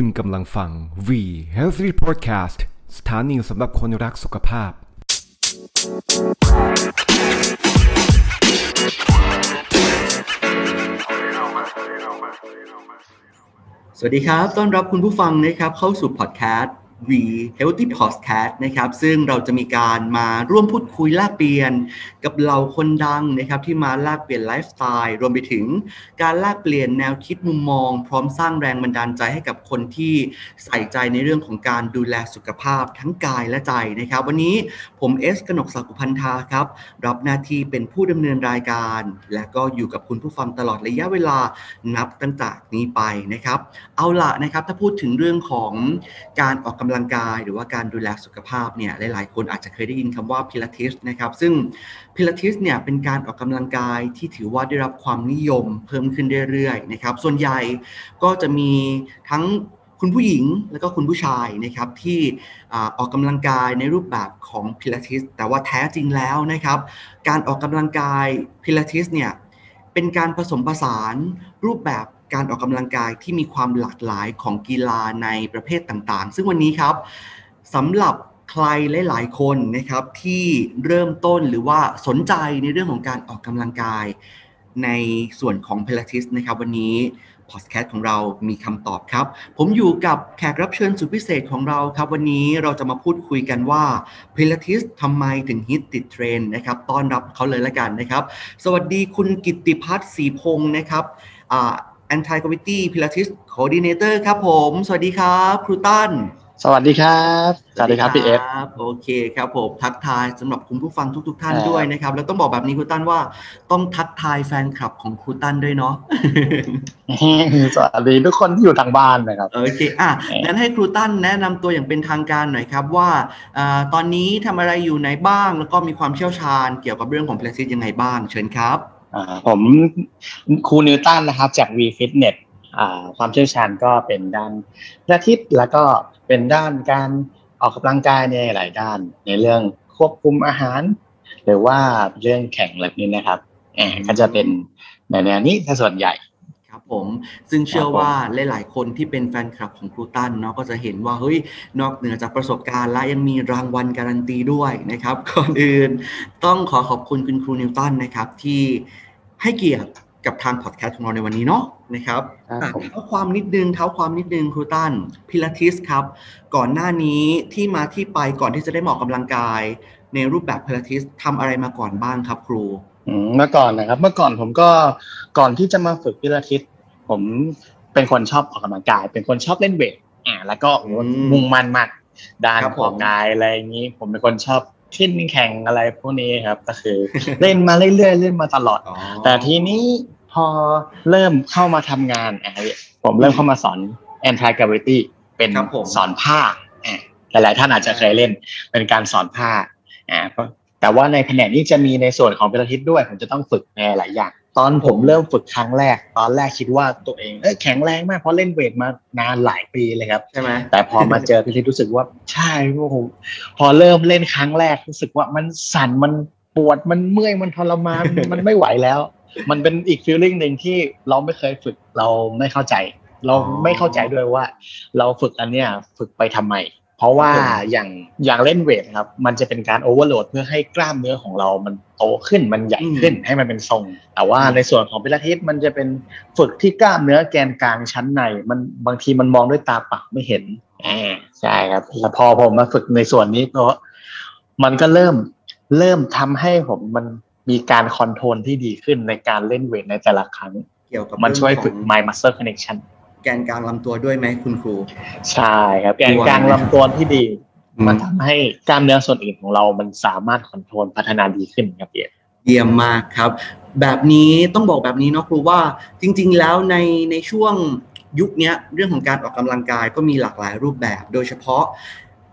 คุณกำลังฟัง V Healthy Podcast สถานีสำหรับคนรักสุขภาพ สวัสดีครับ ต้อนรับคุณผู้ฟังนะครับเข้าสู่พอดแคสต์ V Healthy Podcast นะครับซึ่งเราจะมีการมาร่วมพูดคุยแลกเปลี่ยน กับเหล่าคนดังนะครับที่มาแลกเปลี่ยนไลฟ์สไตล์รวมไปถึงการแลกเปลี่ยนแนวคิดมุมมอง พร้อมสร้างแรงบันดาลใจให้กับคนที่ใส่ใจในเรื่องของการดูแลสุขภาพทั้งกายและใจนะครับ วันนี้ผมเอสกนกศักดิ์อุพันธาครับรับหน้าที่เป็นผู้ดำเนินรายการ และก็อยู่กับคุณผู้ฟังตลอดระยะเวลานับตั้งแต่นี้ไปนะครับ เอาละนะครับถ้าพูดถึงเรื่องของการออกกำลังกายหรือว่าการดูแลสุขภาพเนี่ยหลายๆ คนอาจจะเคยได้ยินคำว่าพิลาทิสนะครับซึ่งพิลาทิสเนี่ยเป็นการออกกำลังกายที่ถือว่าได้รับความนิยมเพิ่มขึ้นเรื่อยๆนะครับส่วนใหญ่ก็จะมีทั้งคุณผู้หญิงแล้วก็คุณผู้ชายนะครับที่อออกกำลังกายในรูปแบบของพิลาทิสแต่ว่าแท้จริงแล้วนะครับ การออกกำลังกายพิลาทิสเนี่ยเป็นการผสมผสานรูปแบบ การออกกำลังกายที่มีความหลากหลายของกีฬาในประเภทต่างๆ ซึ่งวันนี้ครับสำหรับใครหลายๆคนนะครับที่เริ่มต้นหรือว่าสนใจในเรื่องของการออกกำลังกาย ในส่วนของ p i l a t e s นะครับวันนี้พอดแคสต์ของเรามีคำตอบครับ ผมอยู่กับแขกรับเชิญสุดพิเศษของเราครับ วันนี้เราจะมาพูดคุยกันว่า p i l a t e s ทำไมถึงฮิตติดเทรนด์นะครับ ต้อนรับเขาเลยละกันนะครับ สวัสดีคุณกิตติพัฒน์ศรีพงศ์นะครับอ่า Anti Gravity Pilates Coordinator ครับผม สวัสดีครับครูตั้นสวัสดีครับสวัสดีครับพี่เอฟโอเคครับผมทักทายสำหรับคุณผู้ฟังทุก ๆ ท่านครับด้วยนะครับ แล้วต้องบอกแบบนี้ครูตั้นว่าต้องทักทายแฟนคลับของครูตั้นด้วยเนาะสวัสดีทุกคนที่อยู่ทางบ้านนะครับโอเคอะงั้นให้ครูตั้นแนะนำตัวอย่างเป็นทางการหน่อยครับว่าอาตอนนี้ทำอะไรอยู่ไหนบ้าง แล้วก็มีความเชี่ยวชาญเกี่ยวกับเรื่องของ p l a ซิสยังไงบ้าง เชิญครับอ่า ผมครูนิวตันนะครับ จาก V Fitness อ่าความเชี่ยวชาญก็เป็นด้านอาทิตย์แล้วก็เป็นด้านการออกกำลังกายในหลายด้าน ในเรื่องควบคุมอาหาร หรือว่าเรื่องแข่งอะไรแบบนี้นะครับแอบก็จะเป็นในแนวนี้ถ้าส่วนใหญ่ครับผมซึ่งเชื่อครับผมว่าหลาย ๆ คนที่เป็นแฟนคลับของครูตันเนาะก็จะเห็นว่าเฮ้ยนอกเหนือจากประสบการณ์และยังมีรางวัลการันตีด้วยนะครับก่อนอื่นต้องขอขอบคุณคุณครูนิวตันนะครับที่ ให้เกียรติกับทางพอดแคสต์ของเราในวันนี้เนาะนะครับครับอะผมเท้าความนิดนึงเท้าความนิดนึงครูตันพิลาทิสครับ ก่อนหน้านี้ที่มาที่ไปก่อนที่จะได้มาออกกำลังกาย ในรูปแบบพิลาทิสทำอะไรมาก่อนบ้างครับครูอืมเมื่อก่อนนะครับ เมื่อก่อนผมก็ก่อนที่จะมาฝึกพิลาทิสผมเป็นคนชอบออกกำลังกาย เป็นคนชอบเล่นเวทอ่าแล้วก็อืมมุ่งมั่นมากด้านครับอผมอกกายอะไรอย่างนี้ ผมเป็นคนชอบ ขึ้นแข่งอะไรพวกนี้ครับ ก็คือ เล่นมาเรื่อยๆเล่นมาตลอดอ๋อแต่ทีนี้พอเริ่มเข้ามาทำงานอะผมเริ่มเข้ามาสอน anti gravity เป็นครับผมสอนผ้าอะหลายๆท่านอาจจะเคยเล่นเป็นการสอนผ้าอ่าเพราะแต่ว่าในแผนกนี้จะมีในส่วนของพิลาทิสด้วย ผมจะต้องฝึกในหลายอย่าง ตอนผมเริ่มฝึกครั้งแรก ตอนแรกคิดว่าตัวเองเอ้ยแข็งแรงมากเพราะเล่นเวทมานานหลายปีเลยครับใช่ไหมแต่พอมาเจอพิลาทิสรู้สึกว่าใช่โอ้โหพอเริ่มเล่นครั้งแรกรู้สึกว่ามันสั่นมันปวดมันเมื่อยมันทรมานมันไม่ไหวแล้ว มันเป็นอีกฟีลลิ่งหนึ่งที่เราไม่เคยฝึกเราไม่เข้าใจ เราไม่เข้าใจด้วยว่า เราฝึกอันเนี้ยฝึกไปทำไม เพราะว่าครับผมอย่างอย่างเล่นเวทครับ มันจะเป็นการโอเวอร์โหลดเพื่อให้กล้ามเนื้อของเรามันโตขึ้นมันใหญ่ขึ้นให้มันเป็นทรง แต่ว่าในส่วนของพิลาทิสมันจะเป็นฝึกที่กล้ามเนื้อแกนกลางชั้นใน มันบางทีมันมองด้วยตาเปล่าไม่เห็นอ่าใช่ครับแล้วพอผมมาฝึกในส่วนนี้ก็มันก็เริ่มเริ่มทำให้ผมมันมีการ control ที่ดีขึ้นในการเล่นเวทในแต่ละครั้งเกี่ยวกับมันช่วยเรื่องฝึกของ mind muscle connection แกนกลางลำตัวด้วยไหมคุณครู ใช่ครับแกนกลางลำตัวที่ดี มันทำให้กล้ามเนื้อส่วนอื่นของเรามันสามารถ control พัฒนาดีขึ้นครับพี่เอกเยี่ยมมากครับ แบบนี้ต้องบอกแบบนี้เนาะครูว่าจริง ๆ แล้วในในช่วงยุคเนี้ยเรื่องของการออกกำลังกายก็มีหลากหลายรูปแบบ โดยเฉพาะ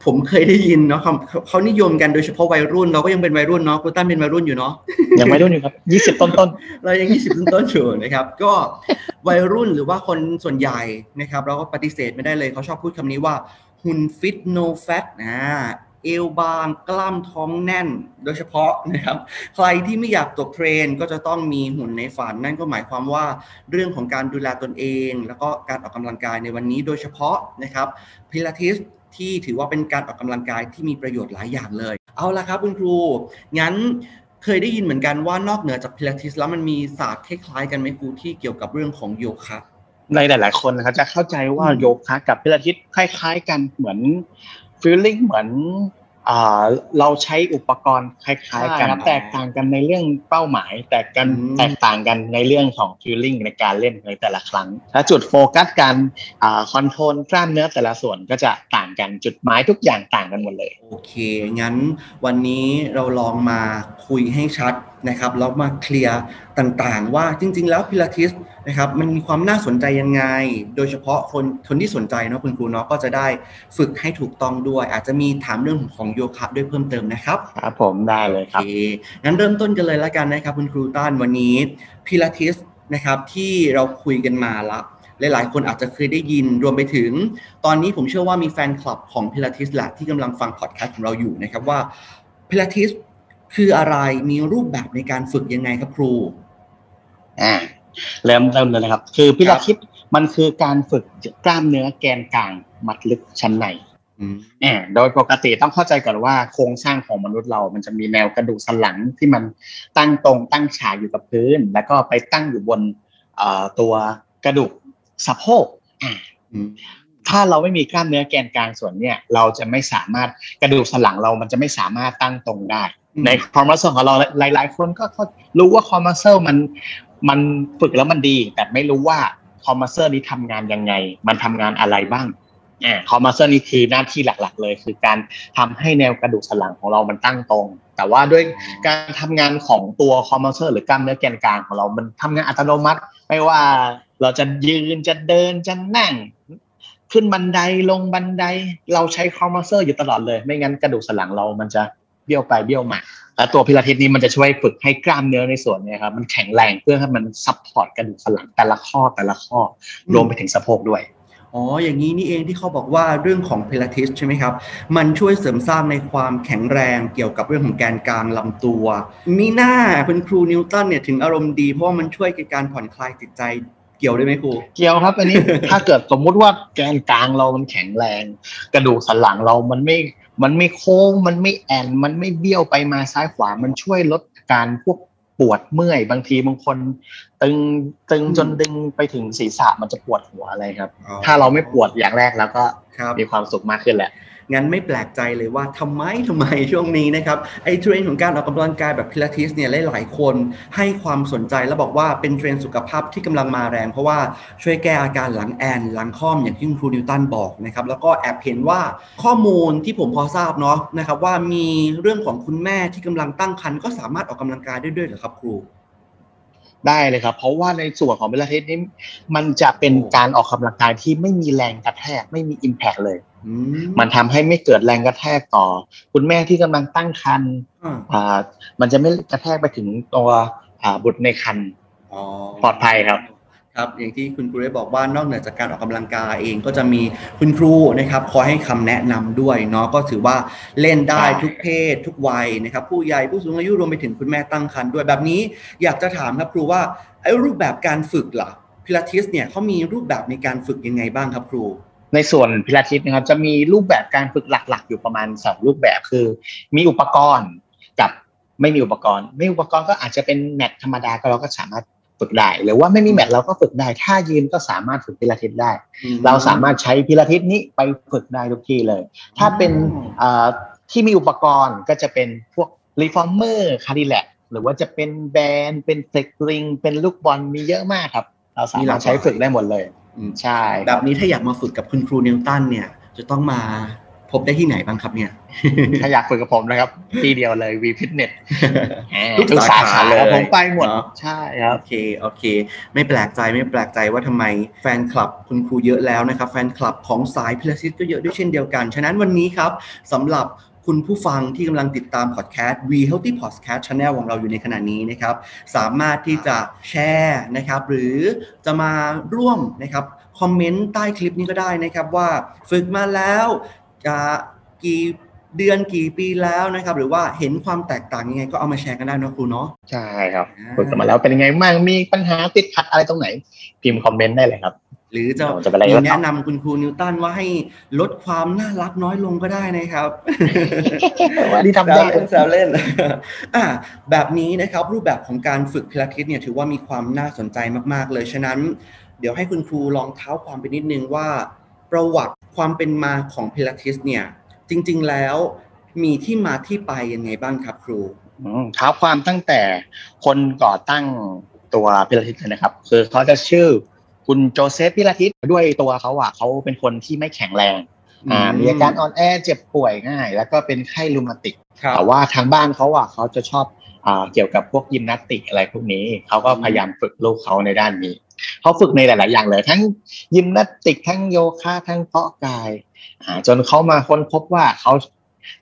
ผมเคยได้ยินเนาะเขาเขานิยมกันโดยเฉพาะวัยรุ่น เราก็ยังเป็นวัยรุ่นเนาะครูตั้นเป็นวัยรุ่นอยู่เนาะยังไม่รุ่นอยู่ครับยี่สิบต้นต้นเรายัง20ต้นต้นๆอยู่นะครับ ก็วัยรุ่นหรือว่าคนส่วนใหญ่นะครับ เราก็ปฏิเสธไม่ได้เลยเขาชอบพูดคำนี้ว่าหุ่นฟิต no fat นะเอวบางกล้ามท้องแน่น โดยเฉพาะนะครับ ใครที่ไม่อยากตกเทรนก็จะต้องมีหุ่นในฝัน นั่นก็หมายความว่าเรื่องของการดูแลตนเอง แล้วก็การออกกำลังกายในวันนี้โดยเฉพาะนะครับพิลาทิส ที่ถือว่าเป็นการออกกำลังกายที่มีประโยชน์หลายอย่างเลย เอาละครับคุณครู งั้นเคยได้ยินเหมือนกันว่านอกเหนือจากพิลาทิสแล้วมันมีศาสตร์คล้ายๆกันไหมครูที่เกี่ยวกับเรื่องของโยคะในหลาย ๆ คนนะครับจะเข้าใจว่าโยคะกับพิลาทิสคล้าย ๆ กันเหมือนฟีลลิ่งเหมือน เราใช้อุปกรณ์คล้ายๆกันใช่ครับแตกต่างกันในเรื่องเป้าหมาย แต่กันอืมแตกต่างกันในเรื่องของฟีลลิ่งในการเล่นในแต่ละครั้งถ้าจุดโฟกัสการอ่าคอนโทรลกล้ามเนื้อแต่ละส่วนก็จะต่างกันจุดหมายทุกอย่างต่างกันหมดเลย โอเค งั้นวันนี้เราลองมาคุยให้ชัดนะครับแล้วมาเคลียร์ต่างๆ ว่าจริง ๆ แล้วพิลาทิส นะครับมันมีความน่าสนใจยังไง โดยเฉพาะคนคนที่สนใจเนาะคุณครูเนาะก็จะได้ฝึกให้ถูกต้องด้วย อาจจะมีถามเรื่องของโยคะด้วยเพิ่มเติมนะครับครับผมได้เลยโอครับเคงั้นเริ่มต้นกันเลยแล้วกันนะครับ คุณครูต้านวันนี้พิลาทิสนะครับที่เราคุยกันมาละหลายๆ คนอาจจะเคยได้ยินรวมไปถึง ตอนนี้ผมเชื่อว่ามีแฟนคลับของพิลาทิสแหละที่กำลังฟังพอดแคสต์ของเราอยู่นะครับว่าพิลาทิสคืออะไรมีรูปแบบในการฝึกยังไงครับครูอ่า เริ่มเริ่มเลยนะครับ คือพิลาทิสมันคือการฝึกกล้ามเนื้อแกนกลางมัดลึกชั้นในอืมอ่าโดยปกติต้องเข้าใจก่อนว่าโครงสร้างของมนุษย์เรา มันจะมีแนวกระดูกสันหลังที่มันตั้งตรงตั้งฉากอยู่กับพื้น แล้วก็ไปตั้งอยู่บนเอ่อตัวกระดูกสะโพกอ่าอืมถ้าเราไม่มีกล้ามเนื้อแกนกลางส่วนเนี่ยเราจะไม่สามารถกระดูกสันหลังเรามันจะไม่สามารถตั้งตรงได้ในคอมมัสเซลของเราหลาย ๆ คนก็ก็รู้ว่าคอมมัสเซลมัน มันฝึกแล้วมันดี แต่ไม่รู้ว่าคอมมัสเซลนี้ทำงานยังไง มันทำงานอะไรบ้างอ่าคอมมัสเซลนี้คือหน้าที่หลักๆ เลย คือการทำให้แนวกระดูกสันหลังของเรามันตั้งตรง แต่ว่าด้วยการทำงานของตัวคอมมัสเซลหรือกล้ามเนื้อแกนกลางของเรา มันทำงานอัตโนมัติ ไม่ว่าเราจะยืนจะเดินจะนั่ง ขึ้นบันไดลงบันได เราใช้ core muscle อยู่ตลอดเลย ไม่งั้นกระดูกสันหลังเรามันจะ เบี้ยวไปเบี้ยวมาและตัวพิลาทิสนี้มันจะช่วยฝึกให้กล้ามเนื้อในส่วนเนี้ยครับมันแข็งแรงเพื่อให้มัน support กระดูกสันหลังแต่ละข้อแต่ละข้อรวมไปถึงสะโพกด้วยอ๋อ อย่างนี้นี่เองที่เขาบอกว่าเรื่องของพิลาทิสใช่ไหมครับ มันช่วยเสริมสร้างในความแข็งแรงเกี่ยวกับเรื่องของแกนกลางลำตัว มิน่าเป็นครูนิวตันเนี่ยถึงอารมณ์ดีเพราะว่ามันช่วยในการผ่อนคลายจิตใจเกี่ยวด้วยไหมครู เกี่ยวครับ อันนี้ถ้าเกิดสมมุติว่าแกนกลางเรามันแข็งแรง กระดูกสันหลังเรามันไม่ มันไม่โค้งมันไม่แอนมันไม่เบี้ยวไปมาซ้ายขวามันช่วยลดการพวกปวดเมื่อย บางทีบางคน ตึงตึงจนดึงไปถึงศีรษะมันจะปวดหัวอะไรครับอ๋อถ้าเราไม่ปวดอย่างแรกแล้วก็ครับมีความสุขมากขึ้นแหละ งั้นไม่แปลกใจเลยว่าทำไมทำไมช่วงนี้นะครับไอ้เทรนด์ของการออกกำลังกายแบบพิลาทิสเนี่ยหลายๆคนให้ความสนใจแล้วบอกว่าเป็นเทรนด์สุขภาพที่กำลังมาแรง เพราะว่าช่วยแก้อาการหลังแอนหลังค่อมอย่างที่คุณครูนิวตันบอกนะครับแล้วก็แอบเห็นว่าข้อมูลที่ผมพอทราบเนาะนะครับว่ามีเรื่องของคุณแม่ที่กำลังตั้งครรภ์ก็สามารถออกกำลังกายได้ด้วยเหรอครับครูได้เลยครับ เพราะว่าในส่วนของเบลาเทสนี้มันจะเป็นการออกกำลังกายที่ไม่มีแรงกระแทกไม่มีอิมแพกเลย มันทำให้ไม่เกิดแรงกระแทกต่อ คุณแม่ที่กำลังตั้งครรภ์อ่าอ่ามันจะไม่กระแทกไปถึงตัวอ่าบุตรในครรภ์อ๋อปลอดภัยครับครับอย่างที่คุณครูได้บอกว่านอกเหนือจากการออกกำลังกายเองก็จะมีคุณครูนะครับคอยให้คำแนะนำด้วยเนาะก็ถือว่าเล่นได้ใช่ทุกเพศ ทุกวัยนะครับ ผู้ใหญ่ผู้สูงอายุรวมไปถึงคุณแม่ตั้งครรภ์ด้วยแบบนี้อยากจะถามครับครูว่าไอ้รูปแบบการฝึกล่ะพิลาทิสเนี่ยเขามีรูปแบบในการฝึกยังไงบ้างครับครู ในส่วนพิลาทิสนะครับจะมีรูปแบบการฝึกหลัก ๆ อยู่ประมาณสองรูปแบบคือ มีอุปกรณ์กับไม่มีอุปกรณ์ ไม่มีอุปกรณ์ก็อาจจะเป็น mat ธรรมดาก็เราก็สามารถฝึกได้ หรือว่าไม่มี mat เราก็ฝึกได้ ถ้ายืนก็สามารถฝึกพิลาทิสได้ เราสามารถใช้พิลาทิสนี้ไปฝึกได้ทุกที่เลย ถ้าเป็นเอ่อที่มีอุปกรณ์ก็จะเป็นพวก reformer Cadillac หรือว่าจะเป็น band เป็น flex ring เป็นลูกบอลมีเยอะมากครับ เราสามารถใช้ฝึกได้หมดเลยอืม ใช่ แบบนี้ถ้าอยากมาฝึกกับคุณครูนิวตันเนี่ย จะต้องมาพบได้ที่ไหนบ้างครับเนี่ย ถ้าอยากฝึกกับผมนะครับ ที่เดียวเลยวีพิทเน็ตทุกสาขาเลยผมไปหมดเนอะใช่ครับ โอเค โอเค ไม่แปลกใจไม่แปลกใจว่าทำไมแฟนคลับคุณครูเยอะแล้วนะครับ แฟนคลับของสายพิลาทิสก็เยอะด้วยเช่นเดียวกัน ฉะนั้นวันนี้ครับสำหรับ คุณผู้ฟังที่กำลังติดตามพอดแคสต์ We Healthy Podcast Channel ของเราอยู่ในขณะนี้นะครับ สามารถที่จะแชร์นะครับ หรือจะมาร่วมนะครับคอมเมนต์ใต้คลิปนี้ก็ได้นะครับว่าฝึกมาแล้วจะกี่เดือนกี่ปีแล้วนะครับ หรือว่าเห็นความแตกต่างยังไง ก็เอามาแชร์กันได้นะครูเนาะใช่ครับอ่าฝึกกันมาแล้วเป็นยังไงบ้างมีปัญหาติดขัดอะไรตรงไหน พิมพ์คอมเมนต์ได้เลยครับ หรือจะเดี๋ยวจะไปไล่มีรับแนะนำคุณครูนิวตันว่าให้ลดความน่ารักน้อยลงก็ได้นะครับว่าที่ทำแซได้วเล่นแซวเล่นอะแบบนี้นะครับรูปแบบของการฝึกพิลาทิสเนี่ยถือว่ามีความน่าสนใจมาก ๆ เลยฉะนั้น เดี๋ยวให้คุณครูลองเท้าความไปนิดนึงว่า ประวัติความเป็นมาของพิลาทิสเนี่ยจริง ๆ แล้วมีที่มาที่ไปยังไงบ้างครับครูอืมเท้าความตั้งแต่คนก่อตั้งตัวพิลาทิสเลยนะครับ คือเขาจะชื่อ คุณโจเซฟพิลาทิสด้วยตัวเขาอะเขาเป็นคนที่ไม่แข็งแรงอ่าอืมมีอาการอ่อนแอเจ็บป่วยง่าย แล้วก็เป็นไข้รูมาติกครับแต่ว่าทางบ้านเขาอะเขาจะชอบอ่าเกี่ยวกับพวกยิมนาสติกอะไรพวกนี้เขาก็พยายามฝึกลูกเขาในด้านนี้เขาฝึกในหลาย ๆ อย่างเลย ทั้งยิมนาสติกทั้งโยคะทั้งเพาะกายอ่าจนเขามาค้นพบว่าเขา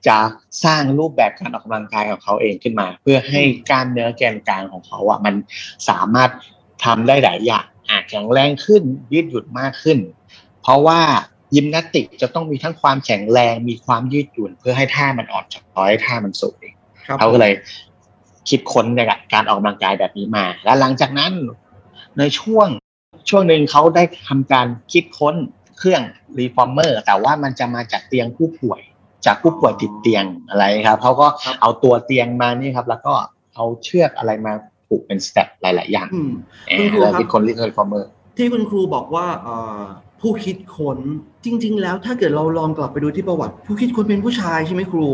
จะสร้างรูปแบบการออกกำลังกายของเขาเองขึ้นมา เพื่อให้กล้ามเนื้อแกนกลางของเขาอะมันสามารถทำได้หลายอย่างอ่าแข็งแรงขึ้นยืดหยุ่นมากขึ้น เพราะว่ายิมนาสติกจะต้องมีทั้งความแข็งแรงมีความยืดหยุ่นเพื่อให้ท่ามันอ่อนช้อยท่ามันสวยครับเขาก็เลยคิดค้นในการออกกำลังกายแบบนี้มา และหลังจากนั้นในช่วงช่วงหนึ่งเขาได้ทำการคิดค้นเครื่อง reformer แต่ว่ามันจะมาจากเตียงผู้ป่วย จากผู้ป่วยติดเตียงอะไรครับเขาก็ครับเอาตัวเตียงมานี่ครับ แล้วก็เอาเชือกอะไรมา ผูกเป็นสเต็ปหลาย ๆ อย่างอืมอ่าคุณครูแล้วครับคิดค้น reformerที่คุณครูบอกว่าเอ่อผู้คิดค้นจริง ๆ แล้วถ้าเกิดเราลองกลับไปดูที่ประวัติ ผู้คิดค้นเป็นผู้ชายใช่ไหมครู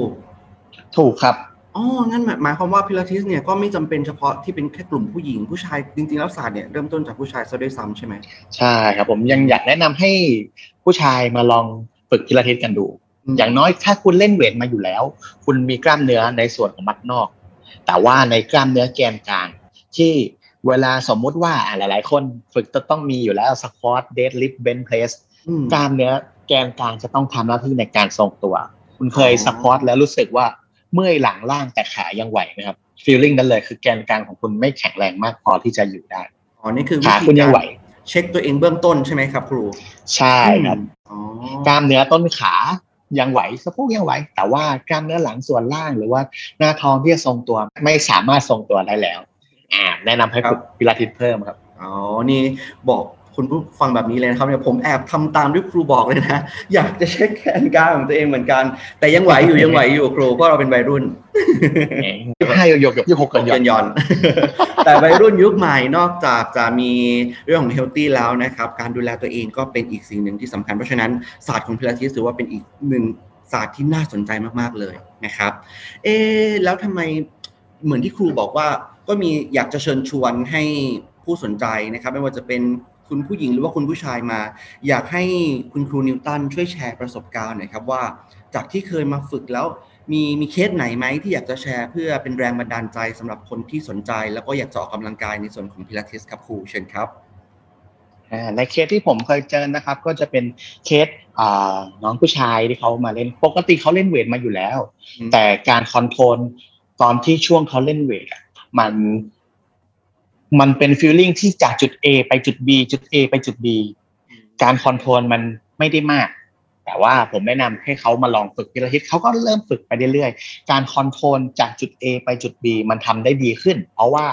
ถูกครับอ๋องั้นหมายหมายความว่าพิลาทิสเนี่ยก็ไม่จำเป็นเฉพาะที่เป็นแค่กลุ่มผู้หญิงผู้ชายจริง ๆ แล้วศาสตร์เนี่ยเริ่มต้นจากผู้ชายซะด้วยซ้ำใช่ไหมใช่ครับผมยังอยากแนะนำให้ผู้ชายมาลองฝึกพิลาทิสกันดู อย่างน้อยถ้าคุณเล่นเวทมาอยู่แล้ว คุณมีกล้ามเนื้อในส่วนของมัดนอก แต่ว่าในกล้ามเนื้อแกนกลาง ที่เวลาสมมุติว่าอะหลาย ๆ คนฝึกจะต้องมีอยู่แล้ว squat deadlift bench press อืมกล้ามเนื้อแกนกลางจะต้องทำหน้าที่ในการทรงตัว คุณเคยอ๋อ squat แล้วรู้สึกว่าเมื่อยหลังล่างแต่ขายังไหวไหมครับ feeling นั้นเลยคือแกนกลางของคุณไม่แข็งแรงมากพอที่จะอยู่ได้อ๋อนี่คือวิขาธีคุณยังไหว เช็คตัวเองเบื้องต้นใช่ไหมครับ ครู ใช่ครับอ๋อกล้ามเนื้อต้นขายังไหวสะโพกยังไหว แต่ว่ากล้ามเนื้อหลังส่วนล่างหรือว่าหน้าท้องที่จะทรงตัวไม่สามารถทรงตัวได้แล้ว อ่าแนะนำให้ฝึกพิลาทิสเพิ่มครับอ๋อนี่บอกคุณผู้ฟังแบบนี้เลยนะครับเนี่ยผมแอบทำตามที่ครูบอกเลยนะอยากจะเช็คแขนกลางของตัวเองเหมือนกัน แต่ยังไหวอยู่ยังไหวอยู่ครูเพราะเราเป็นวัยรุ่นยี่ห้าโยกโยกยี่หกเกินยอเกิดนย้อน แต่วัยรุ่นยุคใหม่นอกจากจะมีเรื่องของ healthy แล้วนะครับ การดูแลตัวเองก็เป็นอีกสิ่งหนึ่งที่สำคัญเพราะฉะนั้นศาสตร์ของพิลาทิสถือว่าเป็นอีกหนึ่งศาสตร์ที่น่าสนใจมากๆเลยนะครับ เอ๊ะแล้วทำไมเหมือนที่ครูบอกว่า ก็มีอยากจะเชิญชวนให้ผู้สนใจนะครับ ไม่ว่าจะเป็นคุณผู้หญิงหรือว่าคุณผู้ชายมา อยากให้คุณครูนิวตันช่วยแชร์ประสบการณ์หน่อยครับว่า จากที่เคยมาฝึกแล้วมีมีเคสไหนไหมที่อยากจะแชร์เพื่อเป็นแรงบันดาลใจสำหรับคนที่สนใจ แล้วก็อยากจะออกกำลังกายในส่วนของพิลาทิสครับครูเชิญครับอ่าในเคสที่ผมเคยเจอนะครับ ก็จะเป็นเคสอ่าน้องผู้ชายที่เขามาเล่นปกติเขาเล่น weight มาอยู่แล้วอืมแต่การ control ตอนที่ช่วงเขาเล่น weight อะ มัน มันเป็น feeling ที่จากจุด A ไปจุด B จุด A ไปจุด B การ control มันไม่ได้มาก แต่ว่าผมแนะนำให้เขามาลองฝึกพิลาทิสเขาก็เริ่มฝึกไปเรื่อยๆ การ control จากจุด A ไปจุด B มันทำได้ดีขึ้น เพราะว่า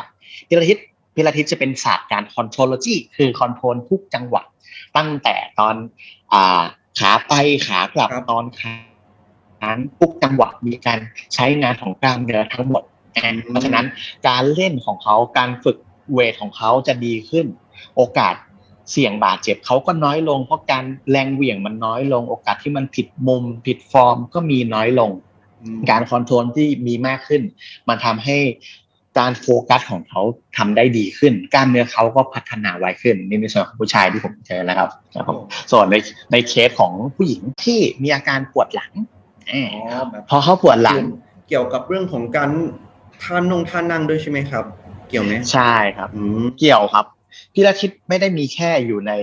พิลาทิสพิลาทิสจะเป็นศาสตร์การ Contrology คือ control ทุกจังหวะ ตั้งแต่ตอนอ่าขาไปขากลับครับตอนขานั้นทุกจังหวะมีการใช้งานของกล้ามเนื้อทั้งหมดอ่า เพราะฉะนั้นการเล่นของเขาการฝึก weight ของเขาจะดีขึ้น โอกาสเสี่ยงบาดเจ็บเขาก็น้อยลง เพราะการแรงเหวี่ยงมันน้อยลง โอกาสที่มันผิดมุมผิดฟอร์มก็มีน้อยลงอืมการคอนโทรลที่มีมากขึ้น มันทำให้การโฟกัสของเขาทำได้ดีขึ้น กล้ามเนื้อเขาก็พัฒนาไวขึ้นนี่ในส่วนของผู้ชายที่ผมเจอนะครับครับผมส่วนในในเคสของผู้หญิงที่มีอาการปวดหลังอ่าอ๋อแบบพอเขาปวดหลัง เกี่ยวกับเรื่องของการ ทานนงทานนั่งด้วยใช่ไหมครับ เกี่ยวไหมใช่ครับอืมเกี่ยวครับพี่ละทิศไม่ได้มีแค่อยู่ใน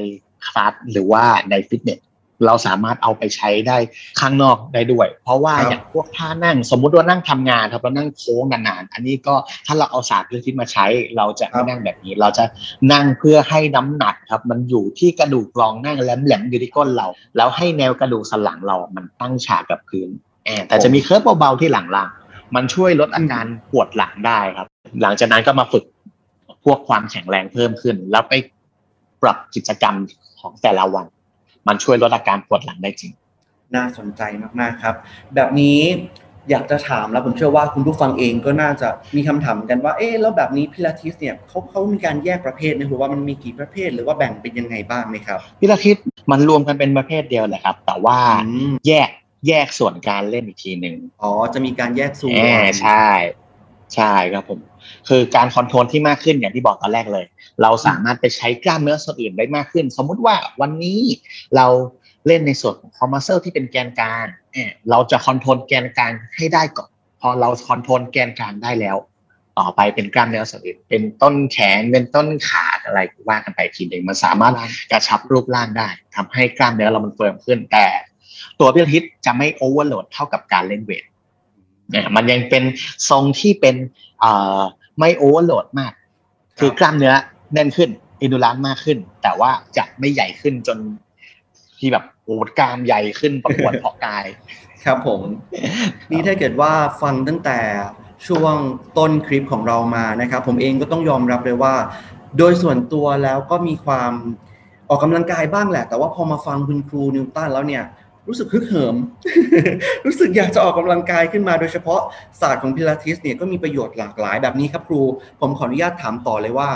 คลาสหรือว่าในฟิตเนสเราสามารถเอาไปใช้ได้ข้างนอกได้ด้วย เพราะว่าครับอย่างพวกท่านั่งสมมุติว่านั่งทำงานครับเรานั่งโค้งนานๆอันนี้ก็ถ้าเราเอาศาสตร์พิลาทิสมาใช้ เราจะไม่นั่งแบบนี้ เราจะนั่งเพื่อให้น้ำหนักครับ มันอยู่ที่กระดูกรองนั่งแหลมๆอยู่ที่ก้นเรา แล้วให้แนวกระดูกสันหลังเรามันตั้งฉากกับพื้นแต่จะมี curve เบาๆที่หลังล่าง มันช่วยลดอาการปวดหลังได้ครับ หลังจากนั้นก็มาฝึกพวกความแข็งแรงเพิ่มขึ้น แล้วไปปรับกิจกรรมของแต่ละวัน มันช่วยลดอาการปวดหลังได้จริง น่าสนใจมากๆครับ แบบนี้อยากจะถามแล้วผมเชื่อว่าคุณผู้ฟังเองก็น่าจะมีคำถามกันว่าเอ๊ะแล้วแบบนี้พิลาทิสเนี่ยเขาเขามีการแยกประเภทไหมหรือว่ามันมีกี่ประเภทหรือว่าแบ่งเป็นยังไงบ้างไหมครับพิลาทิสมันรวมกันเป็นประเภทเดียวแหละครับ แต่ว่าแยก แยกส่วนการเล่นอีกทีหนึ่งอ๋อ จะมีการแยกส่วนใช่ ใช่ครับผม คือการ control ที่มากขึ้นอย่างที่บอกตอนแรกเลย เราสามารถไปใช้กล้ามเนื้อส่วนอื่นได้มากขึ้น สมมุติว่าวันนี้เราเล่นในส่วนของ core muscle ที่เป็นแกนกลางเราจะ control แกนกลางให้ได้ก่อน พอเรา control แกนกลางได้แล้ว ต่อไปเป็นกล้ามเนื้อส่วนอื่น เป็นต้นแขน เป็นต้นขาอะไรว่ากันไปทีหนึ่งมันสามารถกระชับรูปร่างได้ทำให้กล้ามเนื้อเรามัน firm ขึ้น แต่ ตัวพิลาทิสจะไม่ overload เท่ากับการเล่น weight เนี่ยมันยังเป็นทรงที่เป็นไม่ overload มาก คือกล้ามเนื้อแน่นขึ้น endurance มากขึ้น แต่ว่าจะไม่ใหญ่ขึ้นจนที่แบบโอ้กล้ามใหญ่ขึ้นประกวดเพาะกาย ครับผม นี่ถ้าเกิดว่าฟังตั้งแต่ช่วงต้นคลิปของเรามานะครับ ผมเองก็ต้องยอมรับเลยว่า โดยส่วนตัวแล้วก็มีความออกกำลังกายบ้างแหละ แต่ว่าพอมาฟังคุณครูนิวตันแล้วเนี่ย รู้สึกฮึกเหิม รู้สึกอยากจะออกกำลังกายขึ้นมาโดยเฉพาะศาสตร์ของพิลาทิสเนี่ยก็มีประโยชน์หลากหลายแบบนี้ครับครู ผมขออนุญาตถามต่อเลยว่า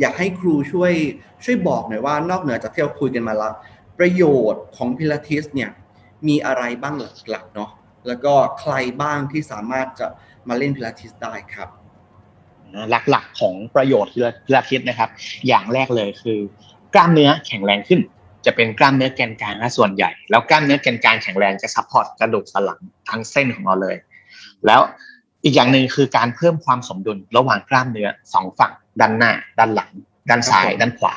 อยากให้ครูช่วยช่วยบอกหน่อยว่านอกเหนือจากที่เราคุยกันมาแล้วประโยชน์ของพิลาทิสเนี่ยมีอะไรบ้างหลักๆเนาะแล้วก็ใครบ้างที่สามารถจะมาเล่นพิลาทิสได้ครับหลักๆของประโยชน์พิลาทิสนะครับ อย่างแรกเลยคือกล้ามเนื้อแข็งแรงขึ้น จะเป็นกล้ามเนื้อแกนกลางส่วนใหญ่ แล้วกล้ามเนื้อแกนกลางแข็งแรงจะ support กระดูกสันหลังทั้งเส้นของเราเลย แล้วอีกอย่างหนึ่งคือการเพิ่มความสมดุลระหว่างกล้ามเนื้อสองฝั่ง ด้านหน้า ด้านหลัง ด้านซ้าย ด้านขวา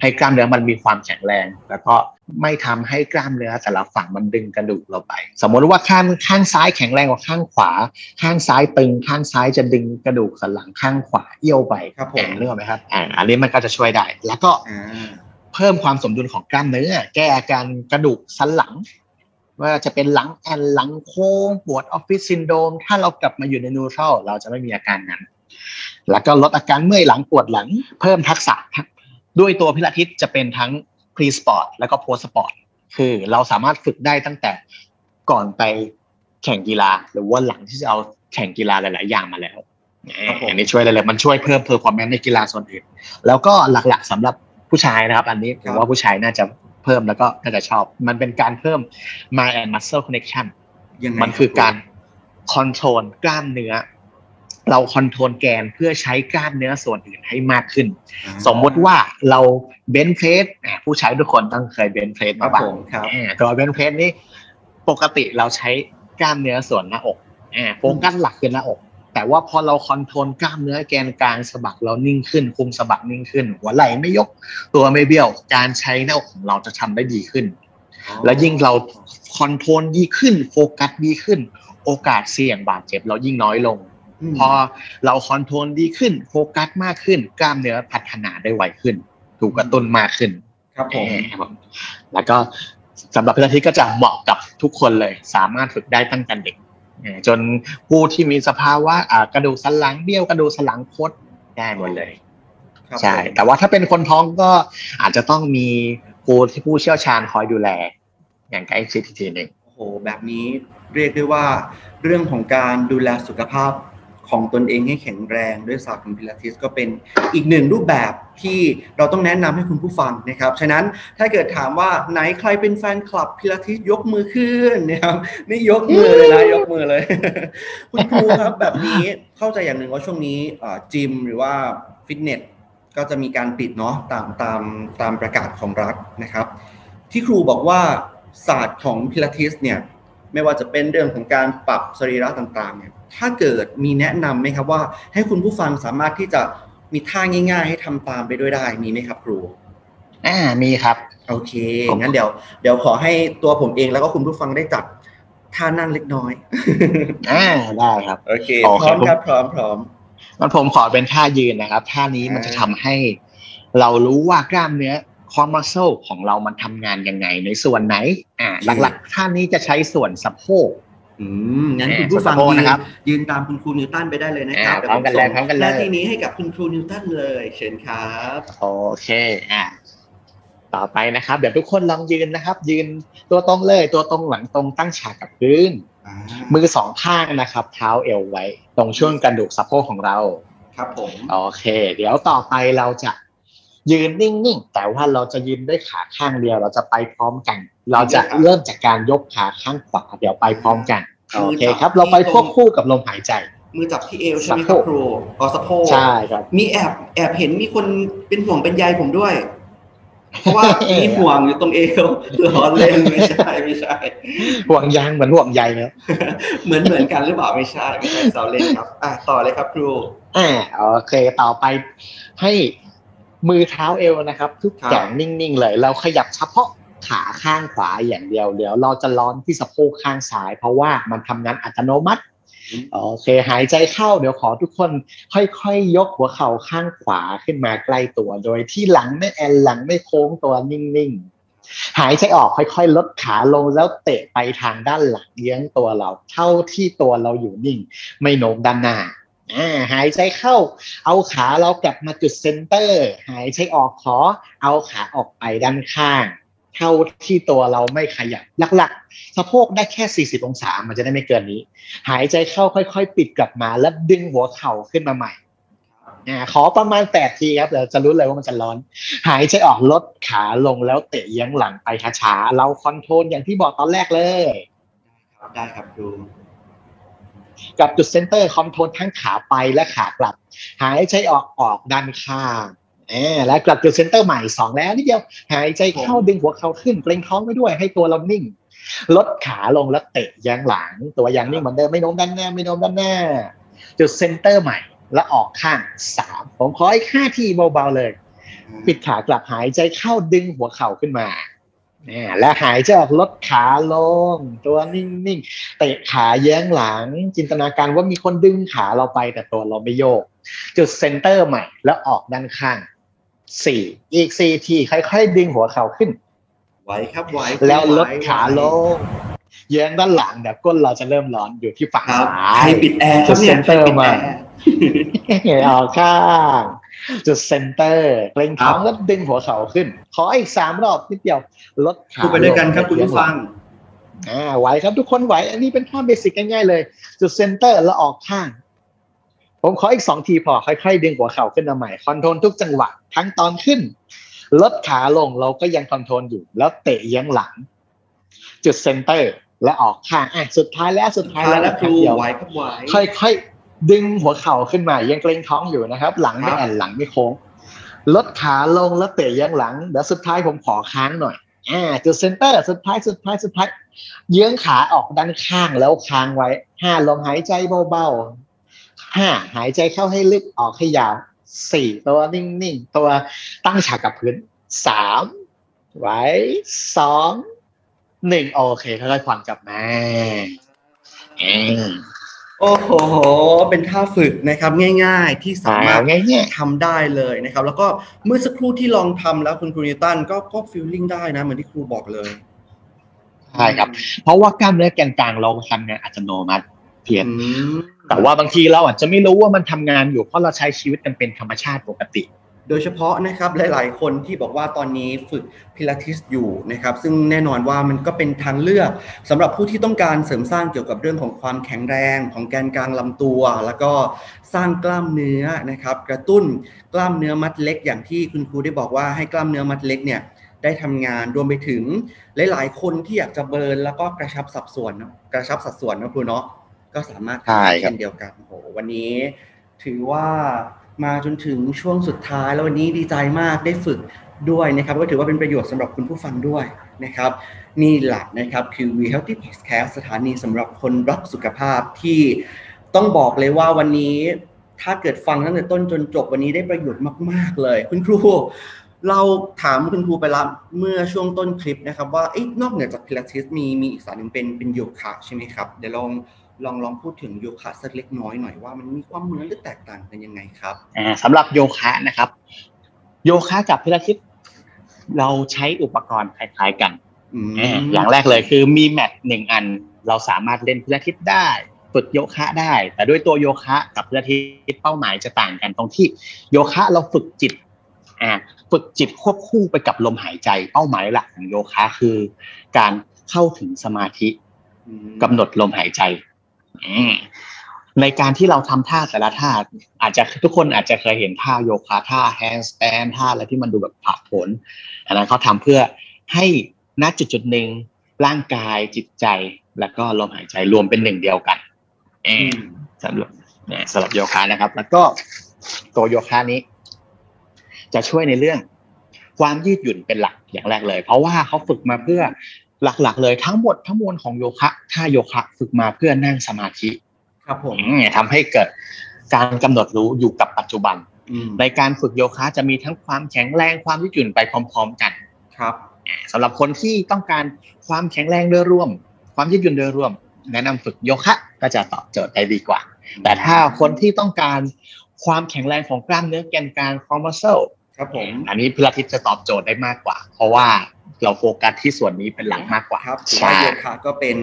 ให้กล้ามเนื้อมันมีความแข็งแรง แล้วก็ไม่ทำให้กล้ามเนื้อแต่ละฝั่งมันดึงกระดูกเราไป สมมติว่าข้างข้างซ้ายแข็งแรงกว่าข้างขวา ข้างซ้ายตึงข้างซ้ายจะดึงกระดูกสันหลังข้างขวาเอี้ยวไปครับผมเรื่องไหมครับอ่าอันนี้มันก็จะช่วยได้ แล้วก็ เพิ่มความสมดุลของกล้ามเนื้อ แก้อาการกระดูกสันหลัง ว่าจะเป็นหลังแอ่นหลังโค้งปวดออฟฟิศซินโดรมถ้าเรากลับมาอยู่ใน neutral เราจะไม่มีอาการนั้น แล้วก็ลดอาการเมื่อยหลังปวดหลัง เพิ่มทักษะด้วยตัวพิลาทิสจะเป็นทั้ง pre-sport แล้วก็ post-sport คือเราสามารถฝึกได้ตั้งแต่ก่อนไปแข่งกีฬา หรือว่าหลังที่จะเอาแข่งกีฬาหลาย ๆ อย่างมาแล้วอันนี้ช่วยเลยเลยมันช่วยเพิ่ม performance ในกีฬาส่วนอื่น แล้วก็หลัก ๆสำหรับ ผู้ชายนะครับ อันนี้ผมว่าผู้ชายน่าจะเพิ่มแล้วก็น่าจะชอบ มันเป็นการเพิ่ม mind and muscle connection มันคือการ control กล้ามเนื้อ เรา control แกนเพื่อใช้กล้ามเนื้อส่วนอื่นให้มากขึ้น สมมติว่าเรา bench pressผู้ชายทุกคนต้องเคย bench press มาบ้างตัว bench press นี้ปกติเราใช้กล้ามเนื้อส่วนหน้าอกโฟกัสหลักคือหน้าอก แต่ว่าพอเรา control กล้ามเนื้อแกนกลางสะบักเรานิ่งขึ้น คุมสะบักนิ่งขึ้น หัวไหล่ไม่ยกตัวไม่เบี้ยว การใช้หน้าอกของเราจะทำได้ดีขึ้น และยิ่งเรา control ดีขึ้น โฟกัสดีขึ้น โอกาสเสี่ยงบาดเจ็บเรายิ่งน้อยลง พอเรา control ดีขึ้น โฟกัสมากขึ้น กล้ามเนื้อพัฒนาได้ไวขึ้น ถูกกระตุ้นมากขึ้น ครับผมแล้วก็สำหรับพิธีก็จะเหมาะกับทุกคนเลย สามารถฝึกได้ตั้งแต่เด็ก จนผู้ที่มีสภาวะกระดูกสันหลังเบี้ยวกระดูกสันหลังคดได้หมดเลยใช่แต่ว่าถ้าเป็นคนท้องก็อาจจะต้องมีผู้ที่ผู้เชี่ยวชาญคอยดูแล อย่างใกล้ชิดทีหนึ่งโอ้โหแบบนี้เรียกได้ว่า เรื่องของการดูแลสุขภาพ ของตนเองให้แข็งแรงด้วยศาสตร์ของพิลาทิสก็เป็นอีกหนึ่งรูปแบบที่เราต้องแนะนำให้คุณผู้ฟังนะครับ ฉะนั้นถ้าเกิดถามว่าไหนใครเป็นแฟนคลับพิลาทิสยกมือขึ้นนะครับนี่ยกมือเลยนะยกมือเลย คุณครูครับแบบนี้เข้าใจอย่างหนึ่งว่าช่วงนี้จิมหรือว่าฟิตเนสก็จะมีการปิดเนาะตามตามตามประกาศของรัฐนะครับ ที่ครูบอกว่าศาสตร์ของพิลาทิสเนี่ยไม่ว่าจะเป็นเรื่องของการปรับสรีระต่างๆเนี่ย ถ้าเกิดมีแนะนำไหมครับว่า ให้คุณผู้ฟังสามารถที่จะมีท่าง่าย ๆ ให้ทำตามไปด้วยได้มีไหมครับครูอ่ามีครับโอเคงั้นเดี๋ยวเดี๋ยวขอให้ตัวผมเองแล้วก็คุณผู้ฟังได้จัดท่านั่งเล็กน้อยอ่าได้ครับโอเคพร้อมครับพร้อมพร้อมมันผมขอเป็นท่ายืนนะครับท่านี้มันจะทำให้ เรารู้ว่ากล้ามเนื้อคอมมัสเซลของเรามันทำงานยังไงในส่วนไหน อ่า หลักๆท่านี้จะใช้ส่วนสะโพก อืมงั้นแหม่คุณผู้ฟังสะโพกยืนนะครับยืนตามคุณครูนิวตันไปได้เลยนะครับอ่าพร้อมกันเลยดี๋วผพร้อมกันเลยหน้าที่นี้ให้กับคุณครูนิวตันเลย เชิญครับโอเคอะต่อไปนะครับ เดี๋ยวทุกคนลองยืนนะครับ ยืนตัวตรงเลย ตัวตรงหลังตรงตั้งฉากกับพื้นอ่ามือสองข้างนะครับ เท้าเอวไว้ ตรงช่วงกระดูกสะโพกของเรา ครับผมโอเค เดี๋ยวต่อไปเราจะยืนนิ่งๆแต่ว่าเราจะยืนด้วยขาข้างเดียว เราจะไปพร้อมกัน เราจะเริ่มจากการยกขาข้างขวาเดี๋ยวไปพร้อมกันโอเคครับ เราไปควบคู่กับลมหายใจ มือจับที่เอวใช่ไหมคสะรับโพกครูอ๋อสะโพกใช่ครับ มีแอบแอบเห็นมีคนเป็นห่วงเป็นใยผมด้วยเพราะว่ามีห่วงอยู่ตรงเอวล้อเล่นไม่ใช่ไม่ใช่ ห่วงยางเหมือนห่วงใยไหมเหมือนเหมือนกันหรือเปล่าไม่ใช่ไม่ใช่แซวเล่นครับ อะต่อเลยครับครูอ่าโอเคต่อไปให้มือเท้าเอวนะครับทุกครับอย่างนิ่งๆเลย เราขยับเฉพาะ ขาข้างขวาอย่างเดียวเดี๋ยวเราจะร้อนที่สะโพกข้างซ้าย เพราะว่ามันทำงานอัตโนมัติโอเคหายใจเข้าเดี๋ยวขอทุกคนค่อยๆยกหัวเข่าข้างขวาขึ้นมาใกล้ตัว โดยที่หลังไม่แอนหลังไม่โค้งตัวนิ่งๆ หายใจออกค่อยๆ ลดขาลงแล้วเตะไปทางด้านหลังเยื้องตัวเรา เท่าที่ตัวเราอยู่นิ่ง ไม่โน้มด้านหน้าอ่าหายใจเข้า เอาขาเรากลับมาจุด center หายใจออกขอ เอาขาออกไปด้านข้าง เท่าที่ตัวเราไม่ขยับหลักๆสะโพกได้แค่ 40 องศา มันจะได้ไม่เกินนี้ หายใจเข้าค่อยๆ ปิดกลับมา แล้วดึงหัวเข่าขึ้นมาใหม่อ่าขอประมาณแปดทีครับเดี๋ยวจะรู้เลยว่ามันจะร้อน หายใจออกลดขาลงแล้วเตะเยื้องหลังไปช้าๆเรา control อย่างที่บอกตอนแรกเลยครับได้ครับครูกับจุด center control ทั้งขาไปและขากลับ หายใจออกออกด้านข้าง แหมแล้วกลับจุด center ใหม่สองแล้วนิดเดียว หายใจเข้าดึงหัวเข่าขึ้นเกร็งท้องไว้ด้วยให้ตัวเรานิ่ง ลดขาลงแล้วเตะเยื้องหลัง ตัวยังนิ่งเหมือนเดิมไม่โน้มด้านหน้าไม่โน้มด้านหน้า จุด center ใหม่แล้วออกข้างสามผมขออีกห้าทีเบาๆเลย ปิดขากลับหายใจเข้าดึงหัวเข่าขึ้นมาและหายใจออกลดขาลง ตัวนิ่งๆเตะขาแย้งหลัง จินตนาการว่ามีคนดึงขาเราไปแต่ตัวเราไม่โยก จุดเซนเตอร์ใหม่แล้วออกด้านข้าง สี่อีกสี่ทีค่อยๆดึงหัวเข่าขึ้น ไหวครับไหวแล้วลดไหวขาลงแย้งด้านหลังเดี๋ยวก้นเราจะเริ่มร้อนอยู่ที่ฝั่งครับซ้าใครยปิดแอร์ครับเนี่ยจุดเซ็นเตอร์ใคปิดมาแอร์ออกข้างจุดเซนเตอร์เกรงท้องแล้วดึงหัวเข่าขึ้น ขออีกสามรอบนิดเดียวลดขาพูดไปด้วยกันครับคุณผู้ฟังอ่าไหวครับทุกคนไหว อันนี้เป็นท่า basic ง่ายๆเลย จุด center แล้วออกข้าง ผมขออีกสองทีพอค่อยๆดึงหัวเข่าขึ้นมาใหม่ control ทุกจังหวะทั้งตอนขึ้น ลดขาลงเราก็ยัง control อยู่ แล้วเตะเยื้องหลัง จุด center และออกข้างอะสุดท้ายแล้วสุดท้ายท้ายแล้วแล้วคนะรูเดียวไหวครับไหวค่อยๆดึงหัวเข่าขึ้นมายังเกร็งท้องอยู่นะครับ หลังไม่ครับแอ่นหลังไม่โค้ง ลดขาลงแล้วเตะยังหลังเดี๋ยวสุดท้ายผมขอค้างหน่อยอ่าจุดเซนเตอร์สุดท้ายสุดท้ายสุดท้ายเยื้องขาออกด้านข้างแล้วค้างไว้ห้าลมหายใจเบาๆ ห้าหายใจเข้าให้ลึกออกให้ยาวสี่ตัวนิ่งๆ ตัวตั้งฉากกับพื้นสามไว้สองหนึ่งโอเคค่อยๆผ่อนกลับมาอืมโอ้โห เป็นท่าฝึกนะครับ ง่ายๆที่สามารถง่ายทำได้เลยนะครับ แล้วก็เมื่อสักครู่ที่ลองทำแล้วคุณครูนิวตันก็ก็ฟีลลิ่งได้นะ เหมือนที่ครูบอกเลยใช่ครับ เพราะว่ากล้ามเนื้อแกนกลางเราทำงานอัตโนมัติเพียงอืม แต่ว่าบางทีเราอาจจะไม่รู้ว่ามันทำงานอยู่เพราะเราใช้ชีวิตกันเป็นธรรมชาติปกติ โดยเฉพาะนะครับหลาย ๆ คนที่บอกว่าตอนนี้ฝึกพิลาทิสอยู่นะครับซึ่งแน่นอนว่ามันก็เป็นทางเลือกสำหรับผู้ที่ต้องการเสริมสร้างเกี่ยวกับเรื่องของความแข็งแรงของแกนกลางลำตัว แล้วก็สร้างกล้ามเนื้อนะครับกระตุ้นกล้ามเนื้อมัดเล็ก อย่างที่คุณครูได้บอกว่าให้กล้ามเนื้อมัดเล็กเนี่ยได้ทำงานรวมไปถึงหลาย ๆ คนที่อยากจะเบิร์นแล้วก็กระชับสัดส่วนกระชับสัดส่วนนะครูเนาะ ก็สามารถใช่ครับเช่นเดียวกันโอ้โหวันนี้ถือว่ามาจนถึงช่วงสุดท้าย แล้ววันนี้ดีใจมากได้ฝึกด้วยนะครับก็ถือว่าเป็นประโยชน์สำหรับคุณผู้ฟังด้วยนะครับ นี่แหละนะครับคือ We Healthy Podcast สถานีสำหรับคนรักสุขภาพที่ต้องบอกเลยว่าวันนี้ถ้าเกิดฟังตั้งแต่ต้นจนจบวันนี้ได้ประโยชน์มาก ๆ เลย คุณครูเราถามคุณครูไปแล้วเมื่อช่วงต้นคลิปนะครับ ว่าเอ๊ะนอกเหนือจากพิลาทิสมีมีอีกสายหนึ่งเป็นเป็นโยคะใช่ไหมครับ เดี๋ยวลอง ลองลองพูดถึงโยคะสักเล็กน้อยหน่อยว่ามันมีความเหมือนหรือแตกต่างกันยังไงครับอ่าสำหรับโยคะนะครับ โยคะกับพิลาทิสเราใช้อุปกรณ์คล้ายๆกันอืมอ่าอย่างแรกเลยคือมีแมทหนึ่งอัน เราสามารถเล่นพิลาทิสได้ฝึกโยคะได้ แต่ด้วยตัวโยคะกับพิลาทิสเป้าหมายจะต่างกันตรงที่โยคะเราฝึกจิตอ่าฝึกจิตควบคู่ไปกับลมหายใจ เป้าหมายหลักของโยคะคือ การเข้าถึงสมาธิอืมกำหนดลมหายใจอืม ในการที่เราทำท่าแต่ละท่าอาจจะทุกคนอาจจะเคยเห็นท่าโยคะท่าแฮนด์สแตนท่าอะไรที่มันดูแบบผาดโผนอันนั้นเขาทำเพื่อให้ณจุดจุดหนึ่งร่างกายจิตใจแล้วก็ลมหายใจรวมเป็นหนึ่งเดียวกันสำหรับสำหรับโยคะนะครับ แล้วก็ตัวโยคะนี้ จะช่วยในเรื่องความยืดหยุ่นเป็นหลักอย่างแรกเลย เพราะว่าเขาฝึกมาเพื่อ หลักๆ เลยทั้งหมดทั้งมวลของโยคะท่าโยคะฝึกมาเพื่อนั่งสมาธิ ครับผมอืมทำให้เกิดการกำหนดรู้อยู่กับปัจจุบันอืมในการฝึกโยคะจะมีทั้งความแข็งแรงความยืดหยุ่นไปพร้อม ๆ กันครับสำหรับคนที่ต้องการความแข็งแรงโดยรวม ความยืดหยุ่นโดยรวม แนะนำฝึกโยคะก็จะตอบโจทย์ได้ดีกว่า แต่ถ้าคนที่ต้องการความแข็งแรงของกล้ามเนื้อแกนกลาง core muscle ครับผมอันนี้พิลาทิสจะตอบโจทย์ได้มากกว่า เพราะว่า เราโฟกัสที่ส่วนนี้เป็นหลักมากกว่าครับถือใช่ว่าโยคะก็เป็น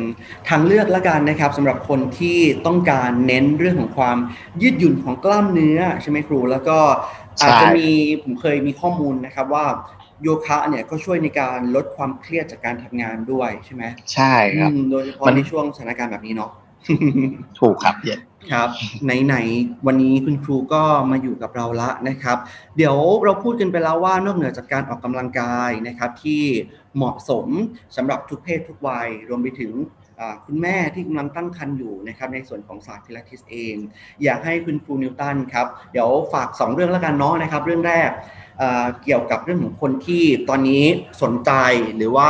ทางเลือกละกันนะครับสำหรับคนที่ต้องการเน้นเรื่องของความยืดหยุ่นของกล้ามเนื้อใช่ไหมครู แล้วก็อาจจะมีผมเคยมีข้อมูลนะครับว่าโยคะเนี่ยก็ช่วยในการลดความเครียดจากการทำงานด้วยใช่ไหมใช่ครับอืมโดยเฉพาะมันในช่วงสถานการณ์แบบนี้เนาะถูกครับเย็น ครับไหนๆวันนี้คุณครูก็มาอยู่กับเราละนะครับ เดี๋ยวเราพูดกันไปแล้วว่านอกเหนือจากการออกกำลังกายนะครับ ที่เหมาะสมสำหรับทุกเพศทุกวัย รวมไปถึงคุณแม่ที่กำลังตั้งครรภ์อยู่นะครับในส่วนของศาสตร์พิลาทิสเอง อยากให้คุณครูนิวตันครับเดี๋ยวฝาก 2 เรื่องแล้วกันเนาะนะครับ เรื่องแรกเกี่ยวกับเรื่องของคนที่ตอนนี้สนใจหรือว่า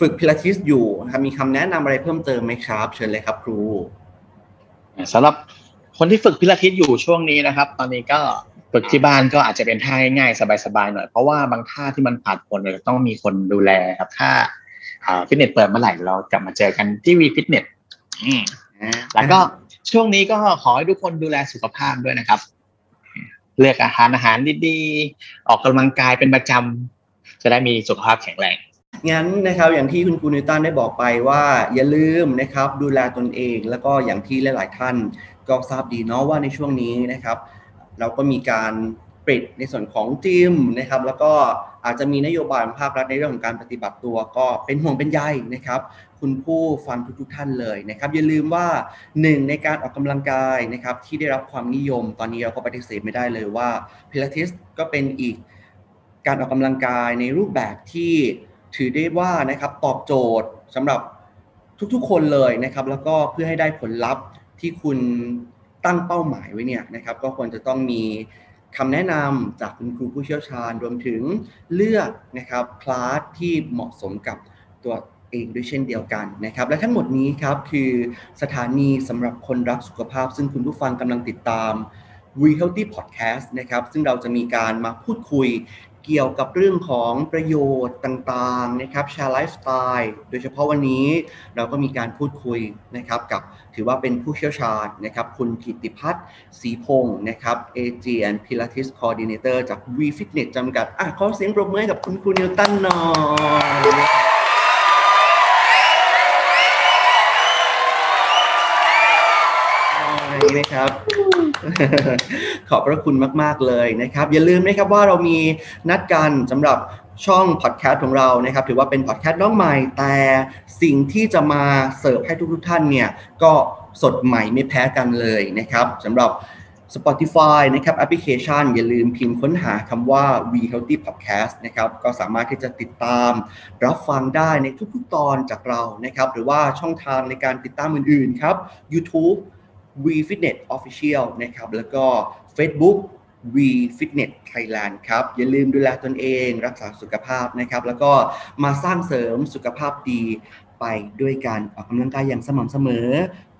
ฝึกพิลาทิสอยู่มีคำแนะนำอะไรเพิ่มเติมไหมครับ เชิญเลยครับครู สำหรับคนที่ฝึกพิลาทิสอยู่ช่วงนี้นะครับ ตอนนี้ก็ฝึกที่บ้านก็อาจจะเป็นท่าง่ายๆสบายๆหน่อย เพราะว่าบางท่าที่มันผ่านผลเนี่ยต้องมีคนดูแลครับ ถ้าฟิตเนสเปิดเมื่อไหร่เรากลับมาเจอกันที่วีฟิตเนสแล้วก็ช่วงนี้ก็ขอให้ทุกคนดูแลสุขภาพด้วยนะครับ เลือกอาหารอาหารดีๆ ออกกำลังกายเป็นประจำจะได้มีสุขภาพแข็งแรง งั้นนะครับอย่างที่คุณครูนิวตันได้บอกไปว่าอย่าลืมนะครับดูแลตนเอง แล้วก็อย่างที่หลาย ๆ ท่านก็ทราบดีเนาะว่าในช่วงนี้นะครับ เราก็มีการปิดในส่วนของจิมนะครับ แล้วก็อาจจะมีนโยบายของภาครัฐในเรื่องของการปฏิบัติตัวก็เป็นห่วงเป็นใยนะครับ คุณผู้ฟังทุกๆท่านเลยนะครับ อย่าลืมว่าหนึ่งในการออกกำลังกายนะครับที่ได้รับความนิยม ตอนนี้เราก็ปฏิเสธไม่ได้เลยว่าพิลาทิสก็เป็นอีกการออกกำลังกายในรูปแบบที่ ถือได้ว่านะครับตอบโจทย์สำหรับทุกๆคนเลยนะครับแล้วก็เพื่อให้ได้ผลลัพธ์ที่คุณตั้งเป้าหมายไว้เนี่ยนะครับก็ควรจะต้องมีคำแนะนำจากคุณครูผู้เชี่ยวชาญรวมถึงเลือกนะครับคลาสที่เหมาะสมกับตัวเองด้วยเช่นเดียวกันนะครับและทั้งหมดนี้ครับคือสถานีสำหรับคนรักสุขภาพ ซึ่งคุณผู้ฟังกำลังติดตาม We Healthy Podcast นะครับซึ่งเราจะมีการมาพูดคุย เกี่ยวกับเรื่องของประโยชน์ต่างๆนะครับแชร์ไลฟ์สไตล์โดยเฉพาะวันนี้เราก็มีการพูดคุยนะครับกับถือว่าเป็นผู้เชี่ยวชาญนะครับคุณกิติพัฒน์ศรีพงศ์นะครับ AGN Pilates Coordinator จาก V Fitness จำกัดอะขอเสียงปรบมือให้กับคุณครูนิวตันหน่อย ไหมครับ ขอบพระคุณมาก ๆ เลยนะครับ อย่าลืมนะครับว่าเรามีนัดกันสำหรับช่องพอดแคสต์ของเรานะครับ ถือว่าเป็นพอดแคสต์น้องใหม่ แต่สิ่งที่จะมาเสิร์ฟให้ทุกๆท่านเนี่ย ก็สดใหม่ไม่แพ้กันเลยนะครับสำหรับ Spotify นะครับแอปพลิเคชัน อย่าลืมพิมพ์ค้นหาคำว่า We Healthy Podcast นะครับก็สามารถที่จะติดตาม รับฟังได้ในทุกๆตอนจากเรานะครับ หรือว่าช่องทางในการติดตามอื่นๆครับ YouTube V Fitness Official นะครับ แล้วก็ Facebook V Fitness Thailand ครับ อย่าลืมดูแลตนเองรักษาสุขภาพนะครับ แล้วก็มาสร้างเสริมสุขภาพดีไปด้วยการออกกำลังกายอย่างสม่ำเสมอ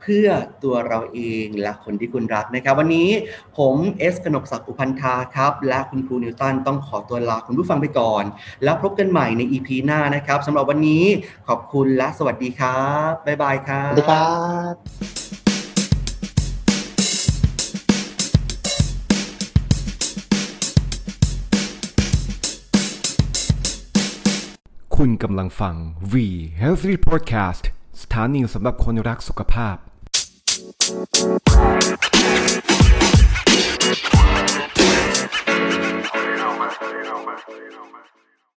เพื่อตัวเราเองและคนที่คุณรักนะครับ วันนี้ผมเอสกนกศักดิ์อุพันธาครับ และคุณครูนิวตันต้องขอตัวลาคุณผู้ฟังไปก่อน แล้วพบกันใหม่ใน EP หน้านะครับสำหรับวันนี้ขอบคุณและสวัสดีครับ บ๊ายบายครัสวัสดีครับ คุณกำลังฟัง V Healthy Podcast สถานีสำหรับคนรักสุขภาพ